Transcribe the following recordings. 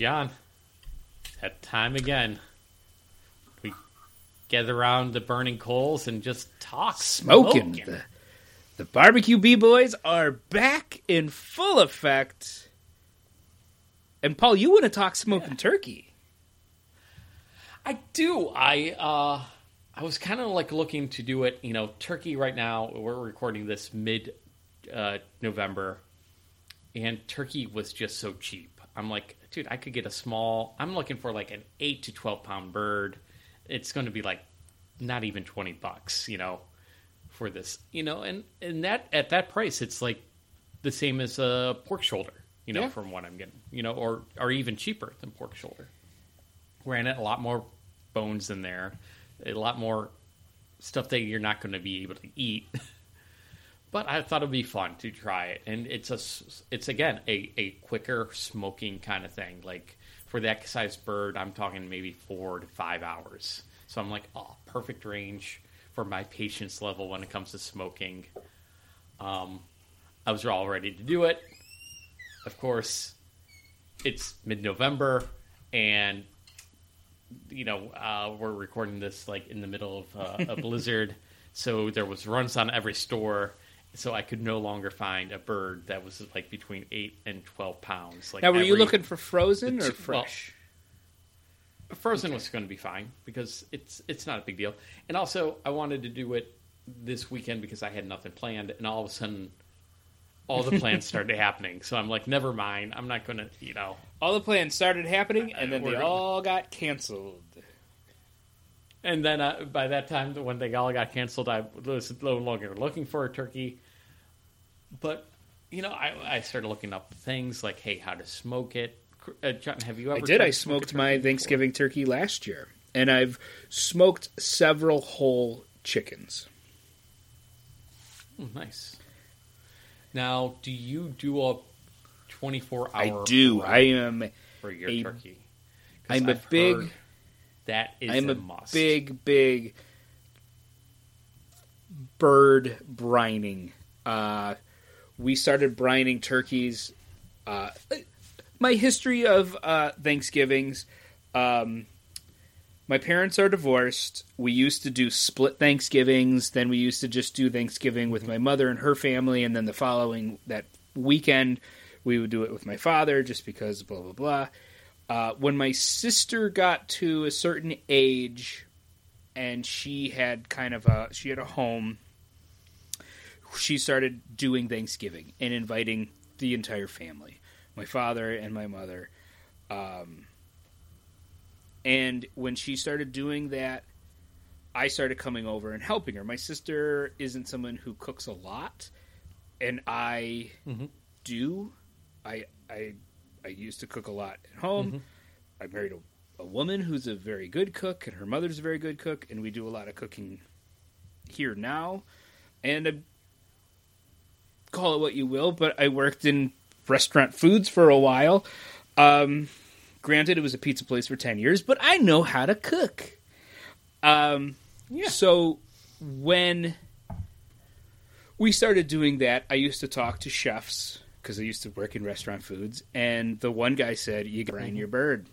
John, that time again. We gather around the burning coals and just talk. Smoking. smoking. The, the barbecue b boys are back in full effect. And Paul, you want to talk smoking turkey? I do. I uh I was kind of like looking to do it, you know, turkey right now. We're recording this mid uh November and turkey was just so cheap. I'm like, dude, I could get a small I'm looking for like an 8 to 12 pound bird. It's going to be like not even 20 bucks, you know, for this. You know, and and that at that price it's like the same as a pork shoulder, you know, Yeah. from what I'm getting, you know, or or even cheaper than pork shoulder. Granted, a lot more bones in there, a lot more stuff that you're not going to be able to eat. but I thought it'd be fun to try it, and it's a it's again a a quicker smoking kind of thing. Like for that size bird, I'm talking maybe four to five hours. So I'm like, oh, perfect range for my patience level when it comes to smoking. Um, I was all ready to do it. Of course, it's mid-November, and you know uh, we're recording this like in the middle of uh, a blizzard, so there was runs on every store. So I could no longer find a bird that was like between eight and twelve pounds. Like Now, were you looking for frozen or t- well, fresh? Frozen was going to be fine because it's it's not a big deal. And also, I wanted to do it this weekend because I had nothing planned, and all of a sudden, all the plans started happening. So I'm like, never mind. I'm not going to, you know. all the plans started happening, and then they all got canceled. And then uh, by that time, when they all got canceled, I was no longer looking for a turkey. But you know, I, I started looking up things like, hey, how to smoke it. Uh, John, have you ever? I did. I a smoked my turkey Thanksgiving turkey last year, and I've smoked several whole chickens. before? Hmm, nice. Now, do you do a twenty-four hour? I do. I am. for your a- turkey. I'm a I've big- heard That is I'm a, a big, big bird brining. Uh, we started brining turkeys. Uh, my history of uh, Thanksgivings. Um, my parents are divorced. We used to do split Thanksgivings. Then we used to just do Thanksgiving with my mother and her family, and then the following that weekend we would do it with my father, just because blah blah blah. Uh, when my sister got to a certain age, and she had kind of a she had a home, she started doing Thanksgiving and inviting the entire family, my father and my mother. Um, and when she started doing that, I started coming over and helping her. My sister isn't someone who cooks a lot, and I Mhm. do. I I I used to cook a lot at home. I married a, a woman who's a very good cook, and her mother's a very good cook, and we do a lot of cooking here now. And I, call it what you will, but I worked in restaurant foods for a while. Um, granted, it was a pizza place for ten years, but I know how to cook. Um, Yeah. So when we started doing that, I used to talk to chefs because I used to work in restaurant foods, and the one guy said, "You brine your bird,"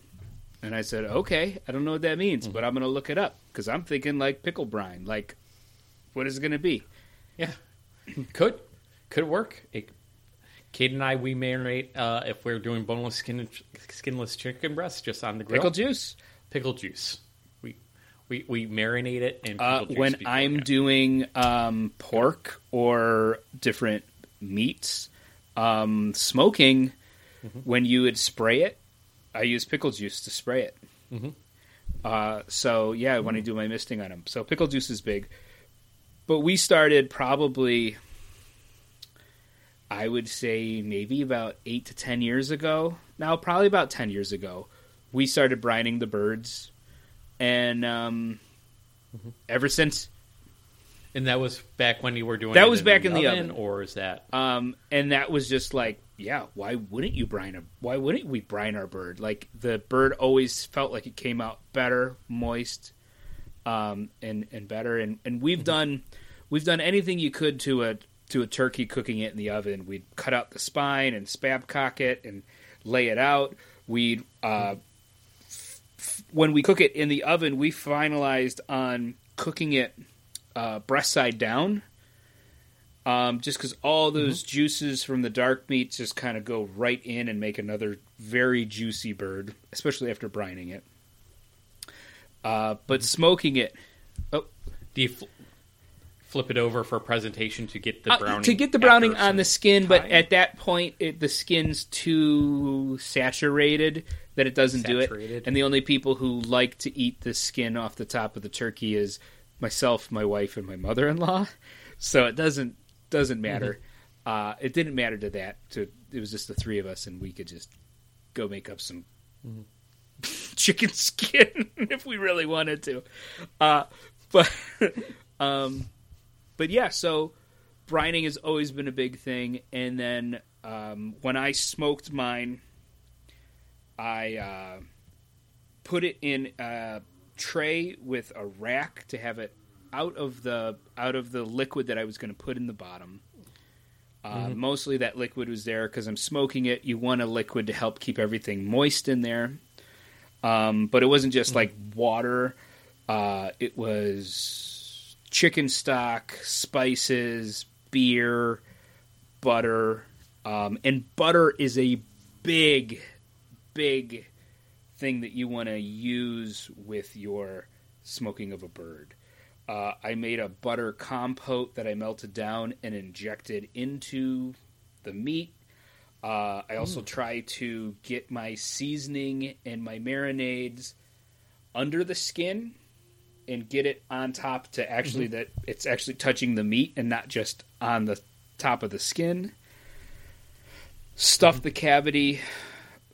and I said, "Okay, I don't know what that means, but I'm going to look it up because I'm thinking like pickle brine. Like, what is it going to be?" Yeah, could could work. It, Kate and I we marinate uh, if we're doing boneless, skin, skinless chicken breasts just on the grill. Pickle juice. Pickle juice. We we we marinate it and Uh, when I'm doing um, pork or different meats, um, smoking, Mm-hmm. when you would spray it, I use pickle juice to spray it. Mhm. Uh, so yeah, when I do my misting on them, so pickle juice is big. But we started probably, I would say maybe about eight to ten years ago. Now probably about ten years ago, we started brining the birds, and um, Mm-hmm. ever since and that was back when you were doing That it was back in the oven. or is that Um, and that was just like, yeah, why wouldn't you brine a? Why wouldn't we brine our bird? Like the bird always felt like it came out better, moist, um, and and better. And and we've done we've done anything you could to a to a turkey cooking it in the oven. We'd cut out the spine and spatchcock it and lay it out. We'd uh, f- f- when we cook it in the oven, we finalized on cooking it uh, breast side down. Um, just because all those juices from the dark meat just kind of go right in and make another very juicy bird, especially after brining it. Uh, but smoking it, oh, Do you fl- flip it over for presentation to get the Uh, browning to get the browning on the skin, but at that point, it, the skin's too saturated that it doesn't do it. And the only people who like to eat the skin off the top of the turkey is myself, my wife, and my mother-in-law. So it doesn't doesn't matter. Mm-hmm. Uh, it didn't matter to that. To it was just the three of us, and we could just go make up some Mm-hmm. chicken skin if we really wanted to. Uh, but um, but yeah, so brining has always been a big thing. And then um, when I smoked mine, I uh, put it in a tray with a rack to have it out of the out of the liquid that I was going to put in the bottom. Uh, Mostly that liquid was there because I'm smoking it. You want a liquid to help keep everything moist in there. Um, but it wasn't just like water. Uh, it was chicken stock, spices, beer, butter, um, and butter is a big, big thing that you want to use with your smoking of a bird. Uh, I made a butter compote that I melted down and injected into the meat. Uh, I also try to get my seasoning and my marinades under the skin and get it on top to actually that it's actually touching the meat and not just on the top of the skin. Stuff the cavity,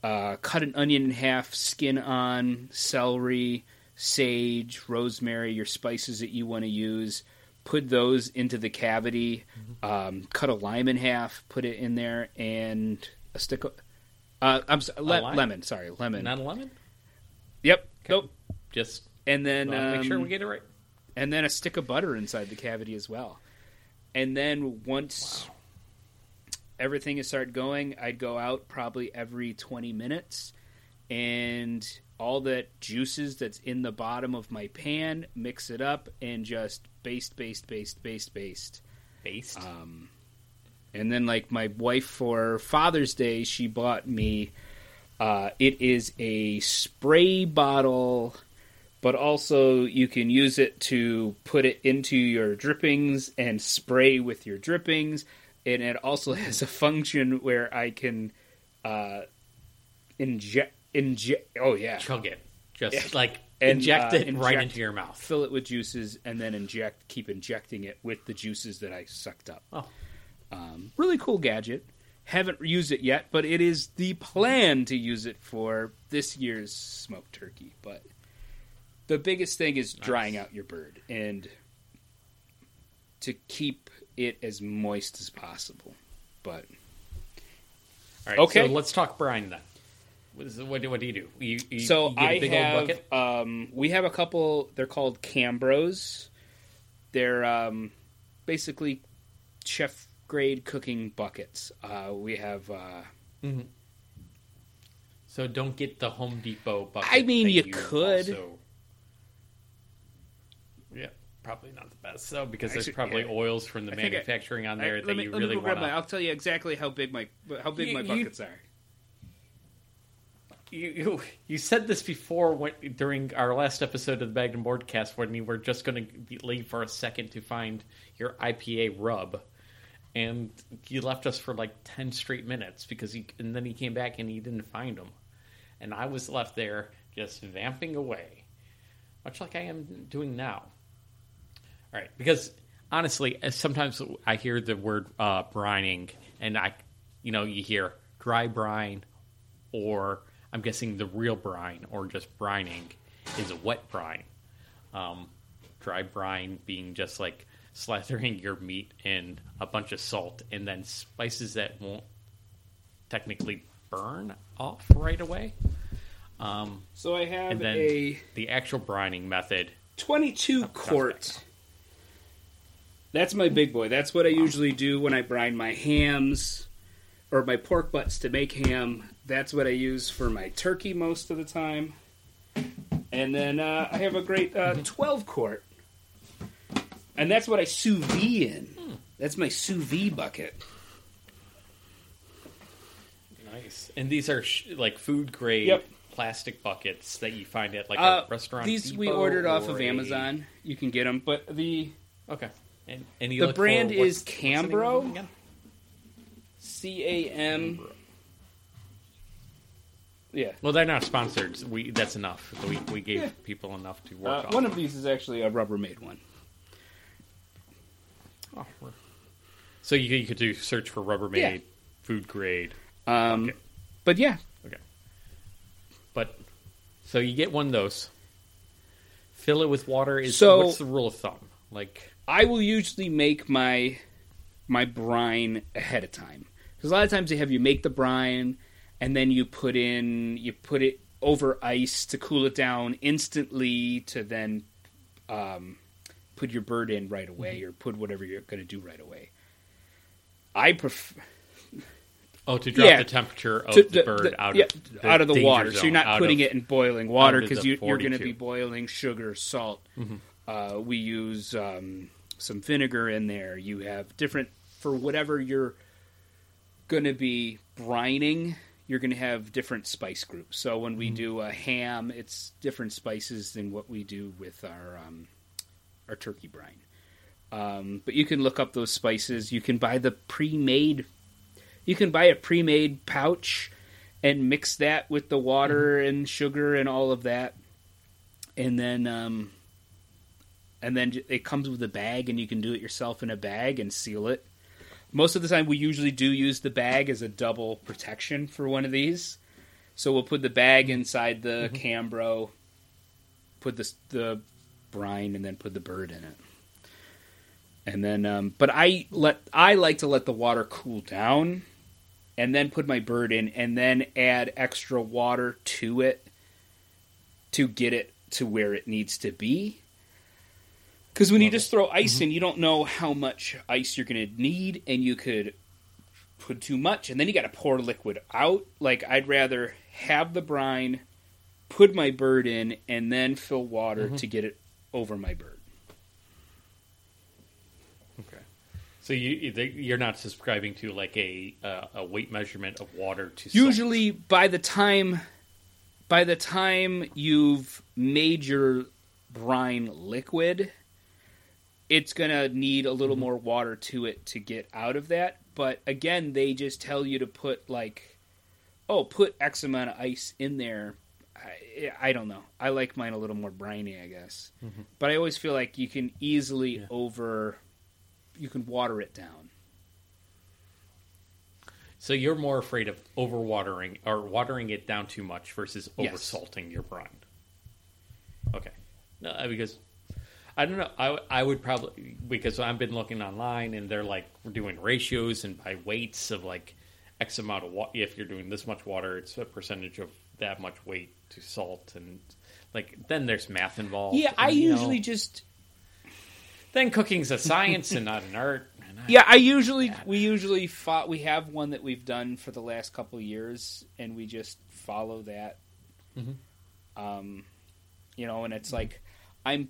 uh, cut an onion in half, skin on, celery, sage, rosemary, your spices that you want to use. Put those into the cavity. Um, cut a lime in half, put it in there, and a stick of. Uh, I'm le- lemon. Sorry, lemon. not a lemon. Yep. Nope. Just And then wanna make sure um, we get it right. and then a stick of butter inside the cavity as well. And then once everything has started going, I'd go out probably every 20 minutes and all that juices that's in the bottom of my pan, mix it up and just baste, baste, baste, baste, baste. Based. Um, and then, like my wife for Father's Day, she bought me. Uh, it is a spray bottle, but also you can use it to put it into your drippings and spray with your drippings. And it also has a function where I can uh, inject. Inject. Oh yeah, Chug it. Just Yeah. like And, inject uh, it right into your mouth. fill it with juices and then inject. Keep injecting it with the juices that I sucked up. Oh. Um, really cool gadget. Haven't used it yet, but it is the plan to use it for this year's smoked turkey. But the biggest thing is drying out your bird and to keep it as moist as possible. But All right. Okay. So let's talk brine then. What, do, what do you do? You, you, so you I have um, we have a couple. They're called Cambros. They're um, basically chef grade cooking buckets. Uh, we have. Uh, So don't get the Home Depot bucket. I mean, you could. also- yeah, probably not the best. So because there's Actually, probably yeah. oils from the I think I- manufacturing on there let that me, you really go want my. I'll tell you exactly how big my how big You- my you- buckets are. you, you you said this before when, during our last episode of the Bagged and Boardcast when you were just going to leave for a second to find your IPA rub, and you left us for like ten straight minutes because he and then he came back and he didn't find them, and I was left there just vamping away, much like I am doing now. All right, because honestly, sometimes I hear the word uh, brining, and I, you know, you hear dry brine, or I'm guessing the real brine, or just brining, is a wet brine. Um, dry brine being just like slathering your meat in a bunch of salt and then spices that won't technically burn off right away. Um, So I have and then a the actual brining method 22 quart. That's my big boy. That's what I usually do when I brine my hams or my pork butts to make ham. that's what I use for my turkey most of the time. And then uh, I have a great uh, 12 quart. And that's what I sous vide in. That's my sous vide bucket. Nice. And these are sh- like food grade Yep. plastic buckets that you find at like Uh, a restaurant. These we Depot ordered off or of a- Amazon. You can get them, but the Okay. And, and you The look brand for, is what's the name of Cambro. them? C A M. Yeah. Well, they're not sponsored. We that's enough. We we gave Yeah. people enough to work Uh, off. one of these is actually a Rubbermaid one. Oh, so you, you could do search for Rubbermaid Yeah. food grade. Um, Okay. But yeah, Okay. But so you get one of those. Fill it with water. Is So- what's the rule of thumb? Like I will usually make my my brine ahead of time because a lot of times they have you make the brine and then you put in you put it over ice to cool it down instantly to then um, put your bird in right away or put whatever you're going to do right away. I prefer oh, to drop Yeah. the temperature of to- the bird out yeah, of the out of the water, so you're not putting of- it in boiling water because you, you're going to be boiling sugar, salt. Mm-hmm. Uh, we use um, some vinegar in there. You have different for whatever you're going to be brining. You're going to have different spice groups. So when Mm-hmm. we do a ham, it's different spices than what we do with our um, our turkey brine. Um, but you can look up those spices. You can buy the pre-made. You can buy a pre-made pouch and mix that with the water and sugar and all of that, and then um, and then it comes with a bag, and you can do it yourself in a bag and seal it. Most of the time, we usually do use the bag as a double protection for one of these. So we'll put the bag inside the Cambro, put the the brine, and then put the bird in it. And then, um, but I let I like to let the water cool down, and then put my bird in, and then add extra water to it to get it to where it needs to be. Because when you just throw ice in, you don't know how much ice you're going to need, and you could put too much, and then you got to pour liquid out. Like I'd rather have the brine, put my bird in, and then fill water to get it over my bird. Okay. So you you're not subscribing to like a uh, a weight measurement of water to salt. Usually, by the time by the time you've made your brine liquid, it's gonna need a little mm-hmm. more water to it to get out of that. But again, they just tell you to put like, oh, put X amount of ice in there. I, I don't know. I like mine a little more briny, I guess. Mm-hmm. But I always feel like you can easily Yeah. over, you can water it down. So you're more afraid of overwatering or watering it down too much versus Yes. oversalting your brine. Okay, no, because I don't know. I I would probably because I've been looking online and they're like we're doing ratios and by weights of like X amount of water. If you're doing this much water, it's a percentage of that much weight to salt and like then there's math involved. Yeah, I and, know, usually just then cooking's a science and not an art. and I- Yeah, I usually we usually fought. We have one that we've done for the last couple of years, and we just follow that. Mhm. Um, you know, and it's like I'm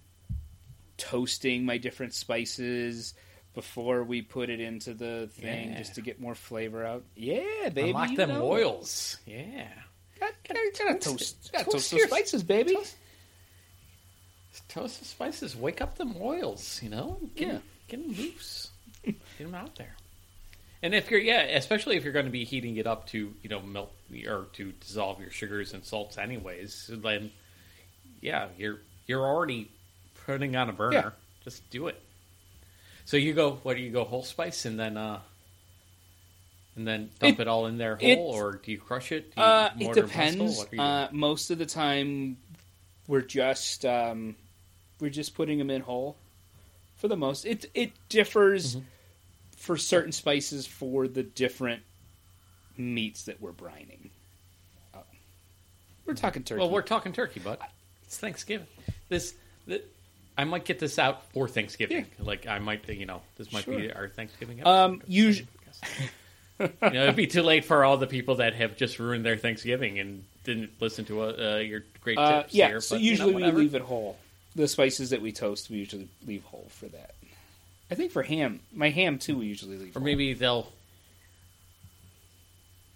toasting my different spices before we put it into the thing, Yeah. just to get more flavor out. Yeah, baby, Unlock them know. oils. Yeah. Got, gotta, gotta Toast gotta Toast toast those spices, baby. Toast- Toast the spices. Wake up them oils. You know. Get, Yeah. Get them loose. get them out there. And if you're yeah, especially if you're going to be heating it up to you know melt or to dissolve your sugars and salts anyways, then yeah, you're you're already putting on a burner. Yeah. Just do it. So you go. What do you go? Whole spice and then uh, and then dump it, It- all in there it- whole, or do you crush it? Do you Uh, it mortar and pestle? depends. Uh, most of the time, we're just um, we're just putting them in whole. For the most, it it differs Mm-hmm. for certain spices for the different meats that we're brining. Uh, we're talking turkey. Well, we're talking turkey, but it's Thanksgiving. This, the, I might get this out for Thanksgiving. Like I might, you know, this might be our Thanksgiving. Um, episode. usu- you know, it'd be too late for all the people that have just ruined their Thanksgiving and didn't listen to uh, your great Uh, tips yeah, here. so but, you know, usually we leave it whole. The spices that we toast, we usually leave whole for that. I think for ham, my ham too, we usually leave. Or whole. maybe they'll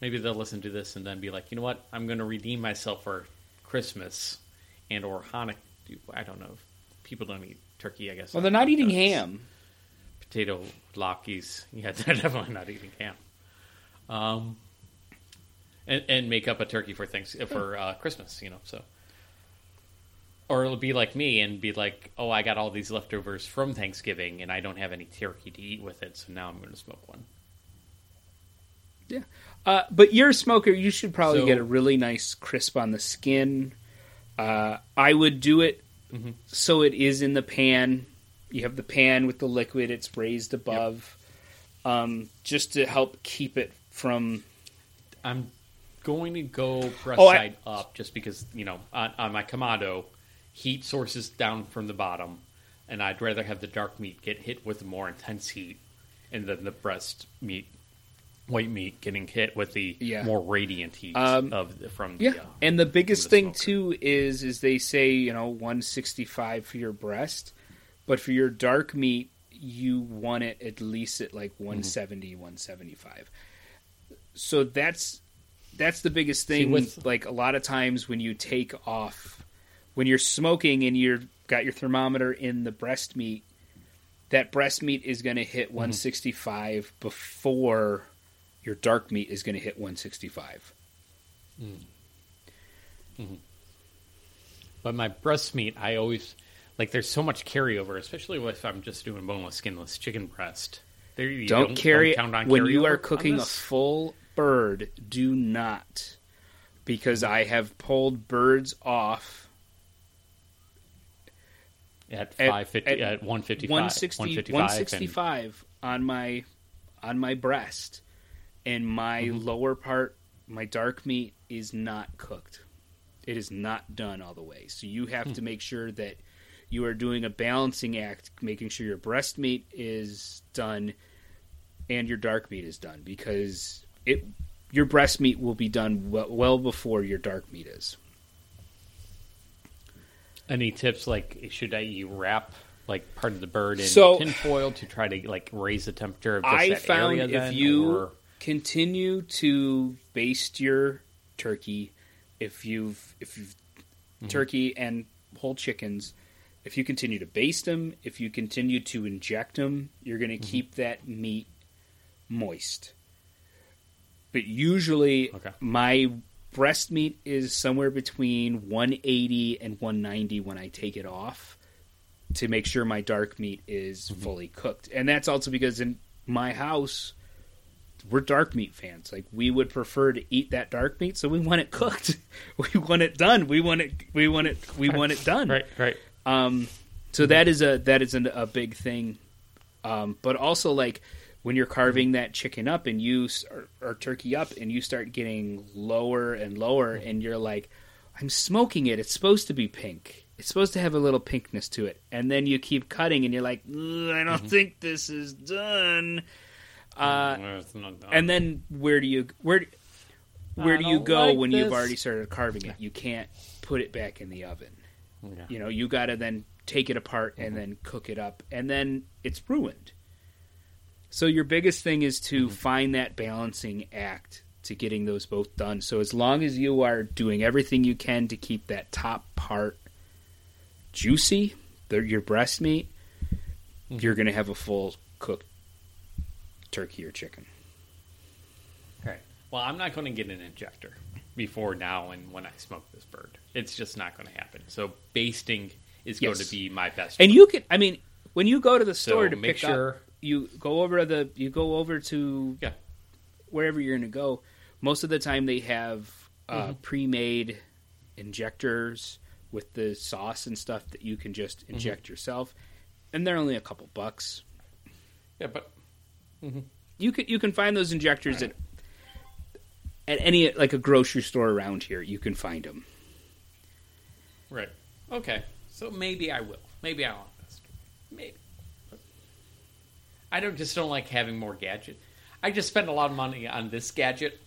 maybe they'll listen to this and then be like, you know what, I'm going to redeem myself for Christmas and or Hanukkah. I don't know. People don't eat turkey, I guess. Well, they're not eating That's ham. Potato latkes. Yeah, they're definitely not eating ham. Um, and, and make up a turkey for things for uh, Christmas, you know. So, or it'll be like me and be like, oh, I got all these leftovers from Thanksgiving and I don't have any turkey to eat with it, so now I'm going to smoke one. Yeah, uh, but you're a smoker. You should probably So- get a really nice crisp on the skin. Uh, I would do it Mhm. so it is in the pan. You have the pan with the liquid; it's raised above, um, just to help keep it from. I'm going to go breast Oh, I- side up just because you know on, on my Kamado, heat sources down from the bottom, and I'd rather have the dark meat get hit with more intense heat, and then the breast meat, white meat, getting hit with the Yeah. more radiant heat Um, of the, from Yeah, the, uh, and the biggest the thing smoker. too is is they say you know 165 for your breast, but for your dark meat you want it at least at like Mm-hmm. 170 175. So that's that's the biggest thing. with- like a lot of times when you take off when you're smoking and you're got your thermometer in the breast meat, that breast meat is going to hit Mm-hmm. 165 before your dark meat is going to hit 165. Mm. Mm-hmm. But my breast meat, I always like. There's so much carryover, especially if I'm just doing boneless, skinless chicken breast. There, you don't, carry count on when you are cooking a full bird do not because mm-hmm. i have pulled birds off at five fifty at at one fifty five 160 one fifty 165 on my on my breast and my Mm-hmm. lower part my dark meat is not cooked it is not done all the way so you Hmm. have to make sure that you are doing a balancing act making sure your breast meat is done and your dark meat is done because it your breast meat will be done well, well before your dark meat is Any tips like should I you wrap like part of the bird in So- tinfoil to try to like raise the temperature of just I that found area? if then, you or- continue to baste your turkey, if you've if you've Mm-hmm. turkey and whole chickens, if you continue to baste them, if you continue to inject them, you're going to Mm-hmm. keep that meat moist. But usually, Okay. my breast meat is somewhere between 180 and 190 when I take it off to make sure my dark meat is Mm-hmm. fully cooked. And that's also because in my house, we're dark meat fans. Like we would prefer to eat that dark meat, so we want it cooked. we want it done. We want it. We want it. We want it done. right right Um, so that is a that is an, a big thing. Um, but also like when you're carving that chicken up and you or, or turkey up and you start getting lower and lower and you're like, I'm smoking it. It's supposed to be pink. It's supposed to have a little pinkness to it. And then you keep cutting and you're like, I don't think this is done. Uh, not and then where do you where where I do you go like when you've already started carving it? You can't put it back in the oven. Yeah. You know, you got to then take it apart and then cook it up, and then it's ruined. So your biggest thing is to find that balancing act to getting those both done. So as long as you are doing everything you can to keep that top part juicy, the, your breast meat, you're going to have a full cooked turkey or chicken. Okay. Well, I'm not going to get an injector before now and when I smoke this bird. It's just not going to happen. So basting is going to be my best. And you can, I mean, when you go to the So store to make pick sure- up, you go over to the, you go over to Yeah. wherever you're going to go. Most of the time, they have uh, Mm-hmm. pre-made injectors with the sauce and stuff that you can just Mm-hmm. inject yourself, and they're only a couple bucks. Yeah, but Mm-hmm. You can you can find those injectors at at any like a grocery store around here. You can find them. right. Okay. So maybe I will. Maybe I will. Maybe. I don't just don't like having more gadget. I just spent a lot of money on this gadget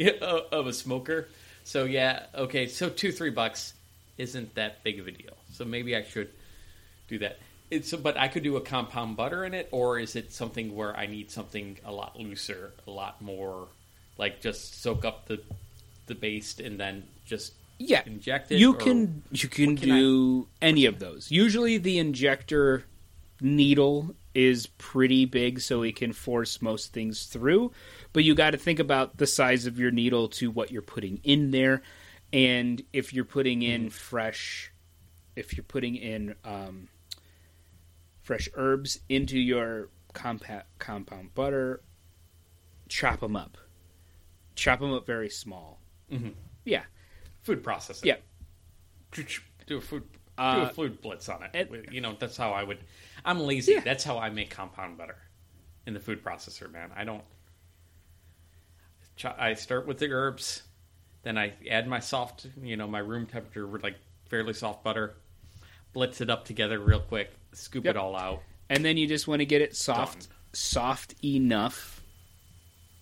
of a smoker. So yeah, okay. So two three bucks isn't that big of a deal. So maybe I should do that. It's but I could do a compound butter in it, or is it something where I need something a lot looser, a lot more like just soak up the the base and then just yeah inject it. You can you can can do any of those. Usually the injector needle is pretty big so it can force most things through, but you got to think about the size of your needle to what you're putting in there and if you're putting in fresh if you're putting in um, fresh herbs into your compa- compound butter, chop them up. Chop them up very small. Mhm. Yeah. food processing. Yeah. do a food do Uh, a food blitz on it. and- you know, that's how I would. I'm lazy. Yeah. That's how I make compound butter in the food processor, man. I don't. I start with the herbs, then I add my soft, you know, my room temperature, like fairly soft butter, blitz it up together real quick, scoop Yep. it all out. and then you just want to get it soft Done. soft enough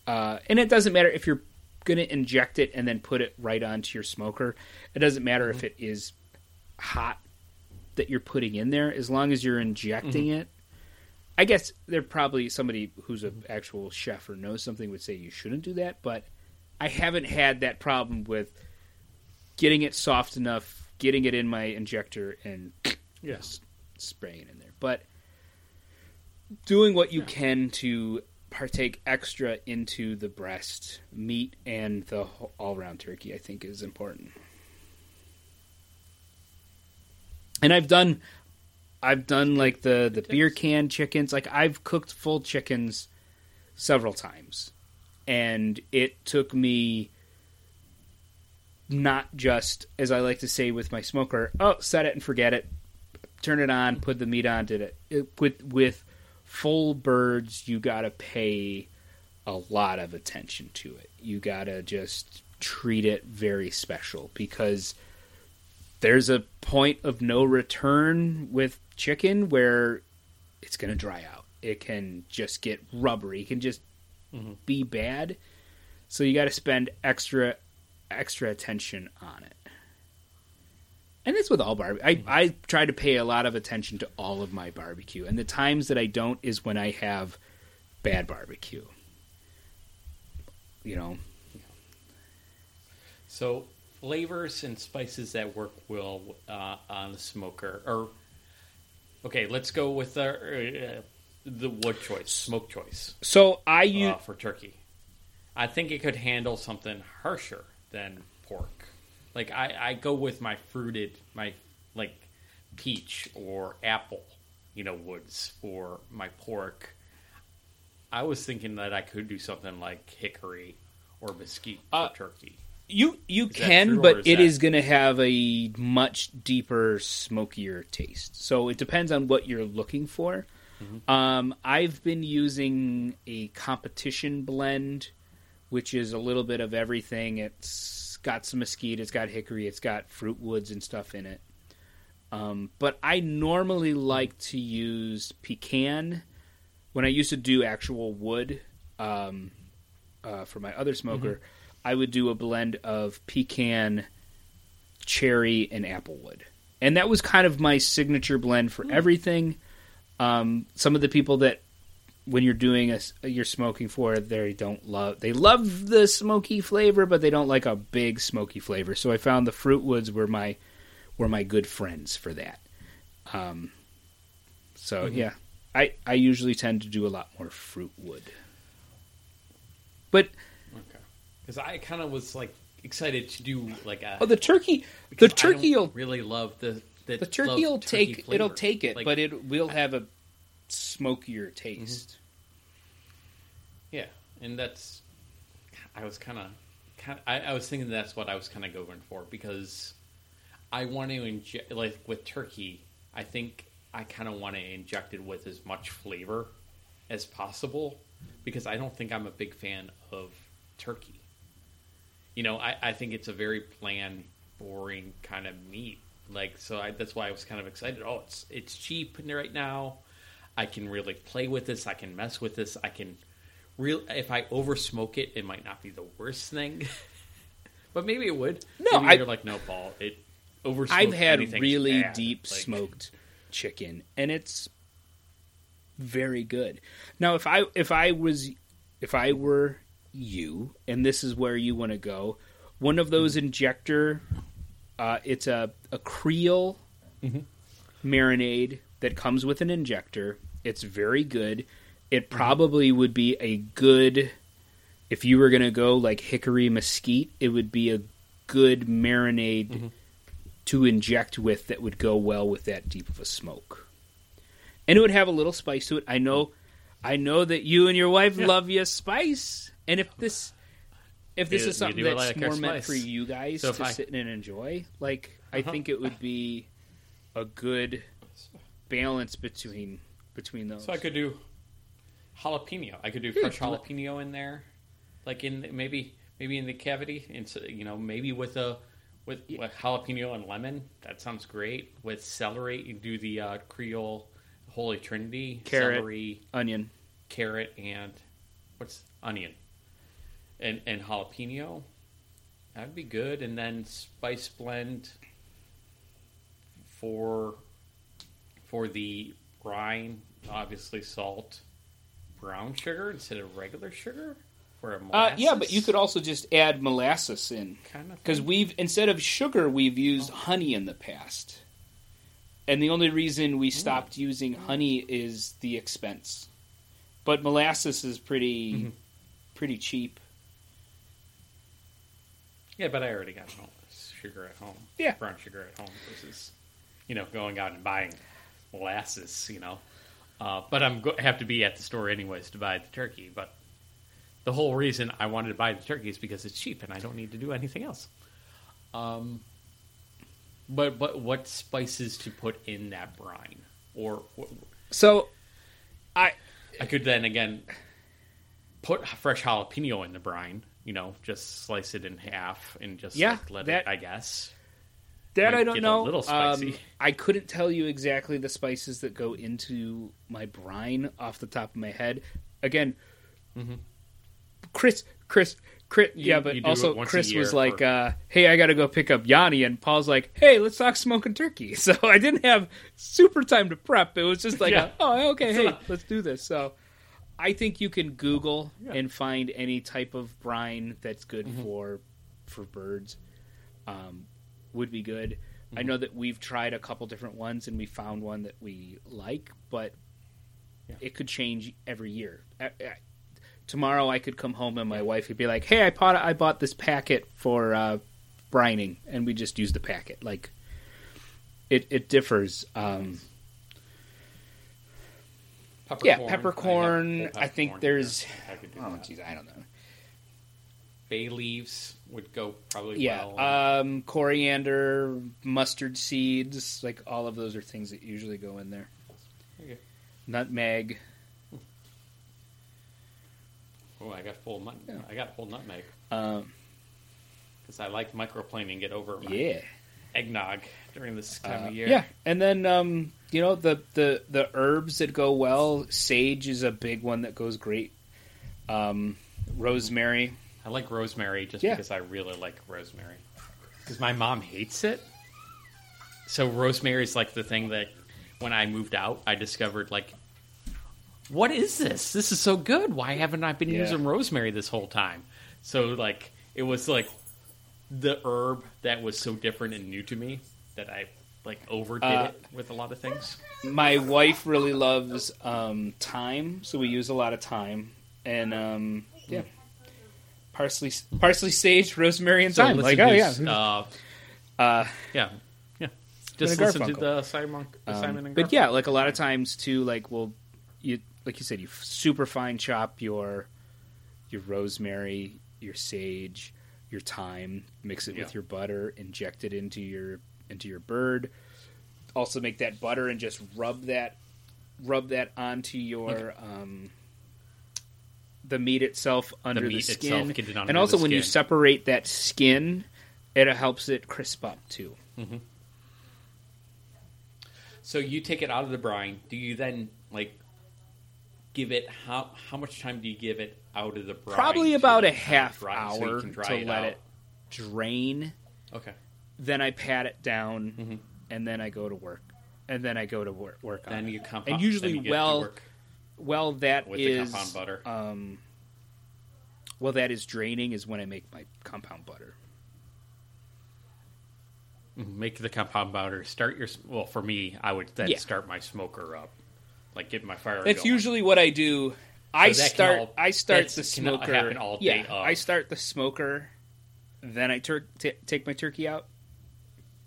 uh, and it doesn't matter if you're going to inject it and then put it right onto your smoker it doesn't matter if it is hot that you're putting in there as long as you're injecting it i guess there probably somebody who's an actual chef or knows something would say you shouldn't do that but i haven't had that problem with getting it soft enough getting it in my injector and Yes. spraying in there. But doing what you can to partake extra into the breast meat and the all round turkey, I think, is important. And I've done, I've done like the the beer can chickens. Like I've cooked full chickens several times, and it took me not just as I like to say with my smoker. Oh, set it and forget it turn it on, put the meat on, did it. it with with full birds, you got to pay a lot of attention to it. You got to just treat it very special because there's a point of no return with chicken where it's going to dry out. It can just get rubbery. It can just Mhm. be bad. So you got to spend extra extra attention on it. And it's with all barbecue. I, I try to pay a lot of attention to all of my barbecue. And the times that I don't is when I have bad barbecue. You know, So flavors and spices that work well uh, on the smoker. Or okay, let's go with the uh, the wood choice, smoke choice so I use uh, for turkey. I think it could handle something harsher than pork. Like I, I go with my fruited, my like peach or apple, you know, woods for my pork. I was thinking that I could do something like hickory or mesquite for Uh, turkey. you you that can, but is it that- is going to have a much deeper, smokier taste. So it depends on what you're looking for. Mm-hmm. Um, I've been using a competition blend, which is a little bit of everything. It's got some mesquite, it's got hickory, it's got fruit woods and stuff in it. Um, but I normally like to use pecan when I used to do actual wood um, uh, for my other smoker. I would do a blend of pecan, cherry, and applewood, and that was kind of my signature blend for everything. Um, some of the people that when you're doing a you're smoking for they don't love they love the smoky flavor but they don't like a big smoky flavor so i found the fruit woods were my were my good friends for that um so Mhm. yeah i i usually tend to do a lot more fruit wood but Okay. Because I kind of was like excited to do like a. oh the turkey the because I don't turkey will really love the the, the turkey will take flavor. it'll take it Like, but it will have a smokier taste yeah, and that's I was kind of I, I was thinking that's what I was kind of going for because I want to inject like with turkey. I think I kind of want to inject it with as much flavor as possible because I don't think I'm a big fan of turkey. You know, I, I think it's a very bland, boring kind of meat. Like, so I, that's why I was kind of excited. Oh, it's it's cheap right now. I can really play with this. I can mess with this. I can real if I over smoke it, it might not be the worst thing. but maybe it would. No, maybe I- you're like no, Paul. It over. I've had really bad. deep Like, smoked chicken, and it's very good. Now, if I if I was if I were you, and this is where you want to go, one of those injector, uh, it's a a Creole Mhm. marinade that comes with an injector. It's very good. It Mm-hmm. probably would be a good if you were going to go like hickory mesquite. It would be a good marinade Mm-hmm. to inject with that would go well with that deep of a smoke. And it would have a little spice to it. I know I know that you and your wife Yeah. love your spice. And if this if this We- is something that's like more meant spice. for you guys So to I- sit in and enjoy, like I Uh-huh. think it would be a good balance between between those. So I could do jalapeno. I could do fresh do jalapeno in there, like in maybe maybe in the cavity, and so, you know maybe with a with, with jalapeno and lemon. That sounds great. With celery, you do the uh, Creole Holy Trinity, Carrot. celery, Onion. carrot, and what's onion, and and jalapeno. That'd be good, and then spice blend for for the brine. Obviously, salt, brown sugar instead of regular sugar for a Uh, yeah, but you could also just add molasses in kind of because we've instead of sugar we've used honey in the past, and the only reason we stopped using honey is the expense. But molasses is pretty Mhm. pretty cheap. yeah, but I already got home sugar at home. Yeah. brown sugar at home versus you know going out and buying molasses. You know, uh, but I'm go- have to be at the store anyways to buy the turkey. But the whole reason I wanted to buy the turkey is because it's cheap and I don't need to do anything else. Um, but but what spices to put in that brine, or So, I I could then again put fresh jalapeno in the brine. You know, just slice it in half and just Yeah, like, let that- it. I guess. That I don't get a know. little spicy. Um, I couldn't tell you exactly the spices that go into my brine off the top of my head. Again, mm-hmm. Chris, Chris, Chris. You- yeah, but also a Chris was like, for- uh, "Hey, I got to go pick up Yanni," and Paul's like, "Hey, let's talk smoking turkey." So I didn't have super time to prep. It was just like, Yeah. "Oh, okay, hey, let's do this." So I think you can Google Yeah. and find any type of brine that's good Mm-hmm. for for birds. Um, would be good. Mm-hmm. I know that we've tried a couple different ones and we found one that we like, but Yeah. it could change every year. I, I, tomorrow I could come home and my wife would be like, "Hey, I bought I bought this packet for uh, brining," and we just use the packet. Like it it differs. Um, Peppercorn. yeah, I peppercorn. I, think there's. here. I Oh, that. jeez, I don't know. Bay leaves would go probably Yeah, well. um, coriander, mustard seeds, like all of those are things that usually go in there. Okay. Nutmeg. oh, I got full nut. Yeah. I got full nutmeg Um, because I like microplaning. Get over my yeah. eggnog during this time Uh, of year. Yeah, and then um, you know the, the the herbs that go well. Sage is a big one that goes great. Um, rosemary. I like rosemary just Yeah. because I really like rosemary. Because my mom hates it. So rosemary is like the thing that when I moved out, I discovered like, what is this? This is so good. Why haven't I been Yeah. using rosemary this whole time? So like it was like the herb that was so different and new to me that I like overdid Uh, it with a lot of things. My wife really loves um, thyme, so we use a lot of thyme, and um, yeah, parsley, parsley, sage, rosemary, and thyme. listen Like, oh yeah, uh, uh, yeah, yeah. Just Been a listen to the Simon, the Um, Simon and but yeah, like a lot of times too, like well, you like you said, you super fine chop your your rosemary, your sage, your thyme, mix it Yeah. with your butter, inject it into your into your bird. Also, make that butter and just rub that rub that onto your um, the meat itself under the, meat skin, and also the when you separate that skin, it helps it crisp up too. So you take it out of the brine. Do you then like give it how how much time do you give it out of the brine? Probably about a half dry so hour to it let out? it drain. Okay. Then I pat it down, Mhm. and then I go to work, and then I go to work work on Then it. you. And usually, then you get to well, work well, that with is the compound butter. um, well, that is draining is when I make my compound butter. Make the compound butter. Start your well. For me, I would then Yeah. start my smoker up, like get my fire. That's going. usually what I do. I start. all- I start that's- the smoker. happen all day yeah, of. I start the smoker, then I tur- t- take my turkey out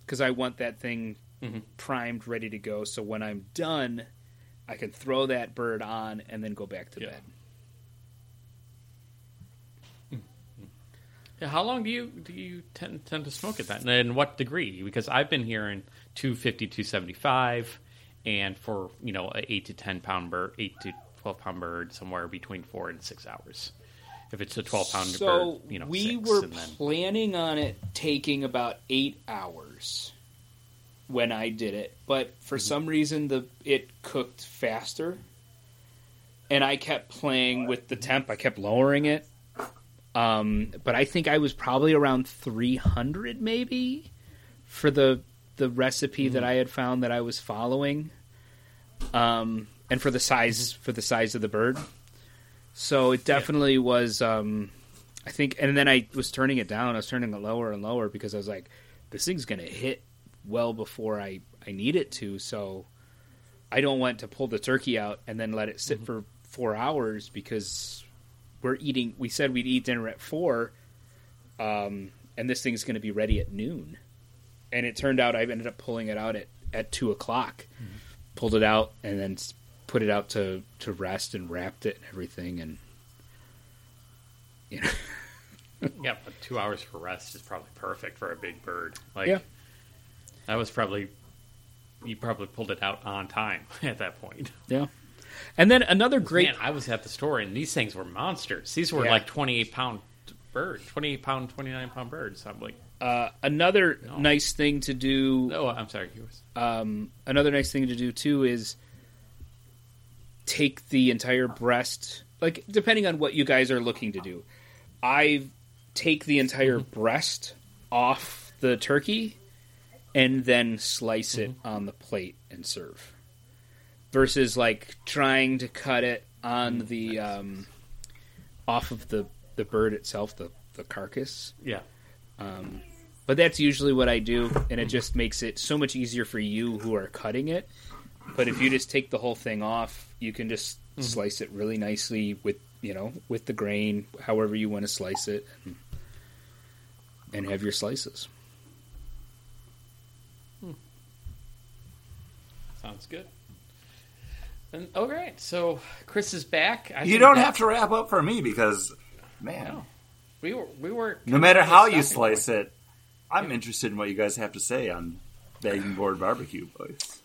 because I want that thing Mhm. primed, ready to go. So when I'm done, I can throw that bird on and then go back to Yeah. bed. Yeah, How long do you do you tend, tend to smoke at that, And in what degree? Because I've been hearing 250, 275, and for you know a eight to ten pound bird, eight to twelve pound bird, somewhere between four and six hours. If it's a twelve pound so bird, you know we six, were and then planning on it taking about eight hours when I did it, but for Mm-hmm. some reason the it cooked faster, and I kept playing with the temp. I kept lowering it, um, but I think I was probably around three hundred maybe for the the recipe Mm-hmm. that I had found that I was following, um, and for the size for the size of the bird. So it definitely was. Um, I think, and then I was turning it down. I was turning it lower and lower because I was like, this thing's going to hit well before I I need it to. So I don't want to pull the turkey out and then let it sit Mm-hmm. for four hours because we're eating. We said we'd eat dinner at four, um, and this thing's going to be ready at noon. And it turned out I ended up pulling it out at at two o'clock. Mm-hmm. Pulled it out and then put it out to to rest and wrapped it and everything and you know yeah, but two hours for rest is probably perfect for a big bird. Like Yeah. That was probably you probably pulled it out on time at that point. yeah. And then another great Man, I was at the store and these things were monsters. These were Yeah. like twenty eight pound birds, twenty eight pound, twenty nine pound birds. I'm like, uh, another No. nice thing to do oh, I'm sorry. Was, um, another nice thing to do too is take the entire breast like depending on what you guys are looking to do i take the entire breast off the turkey and then slice it on the plate and serve versus like trying to cut it on the um, off of the the bird itself the the carcass yeah. um, but that's usually what I do, and it just makes it so much easier for you who are cutting it. But if you just take the whole thing off, you can just slice it really nicely with you know with the grain, however you want to slice it, and, and have your slices. Sounds good. And all right, so Chris is back. I You don't have to wrap up for me because, man, No. We were we were no matter how you slice it, I'm interested in what you guys have to say on Bagging Board Barbecue, boys.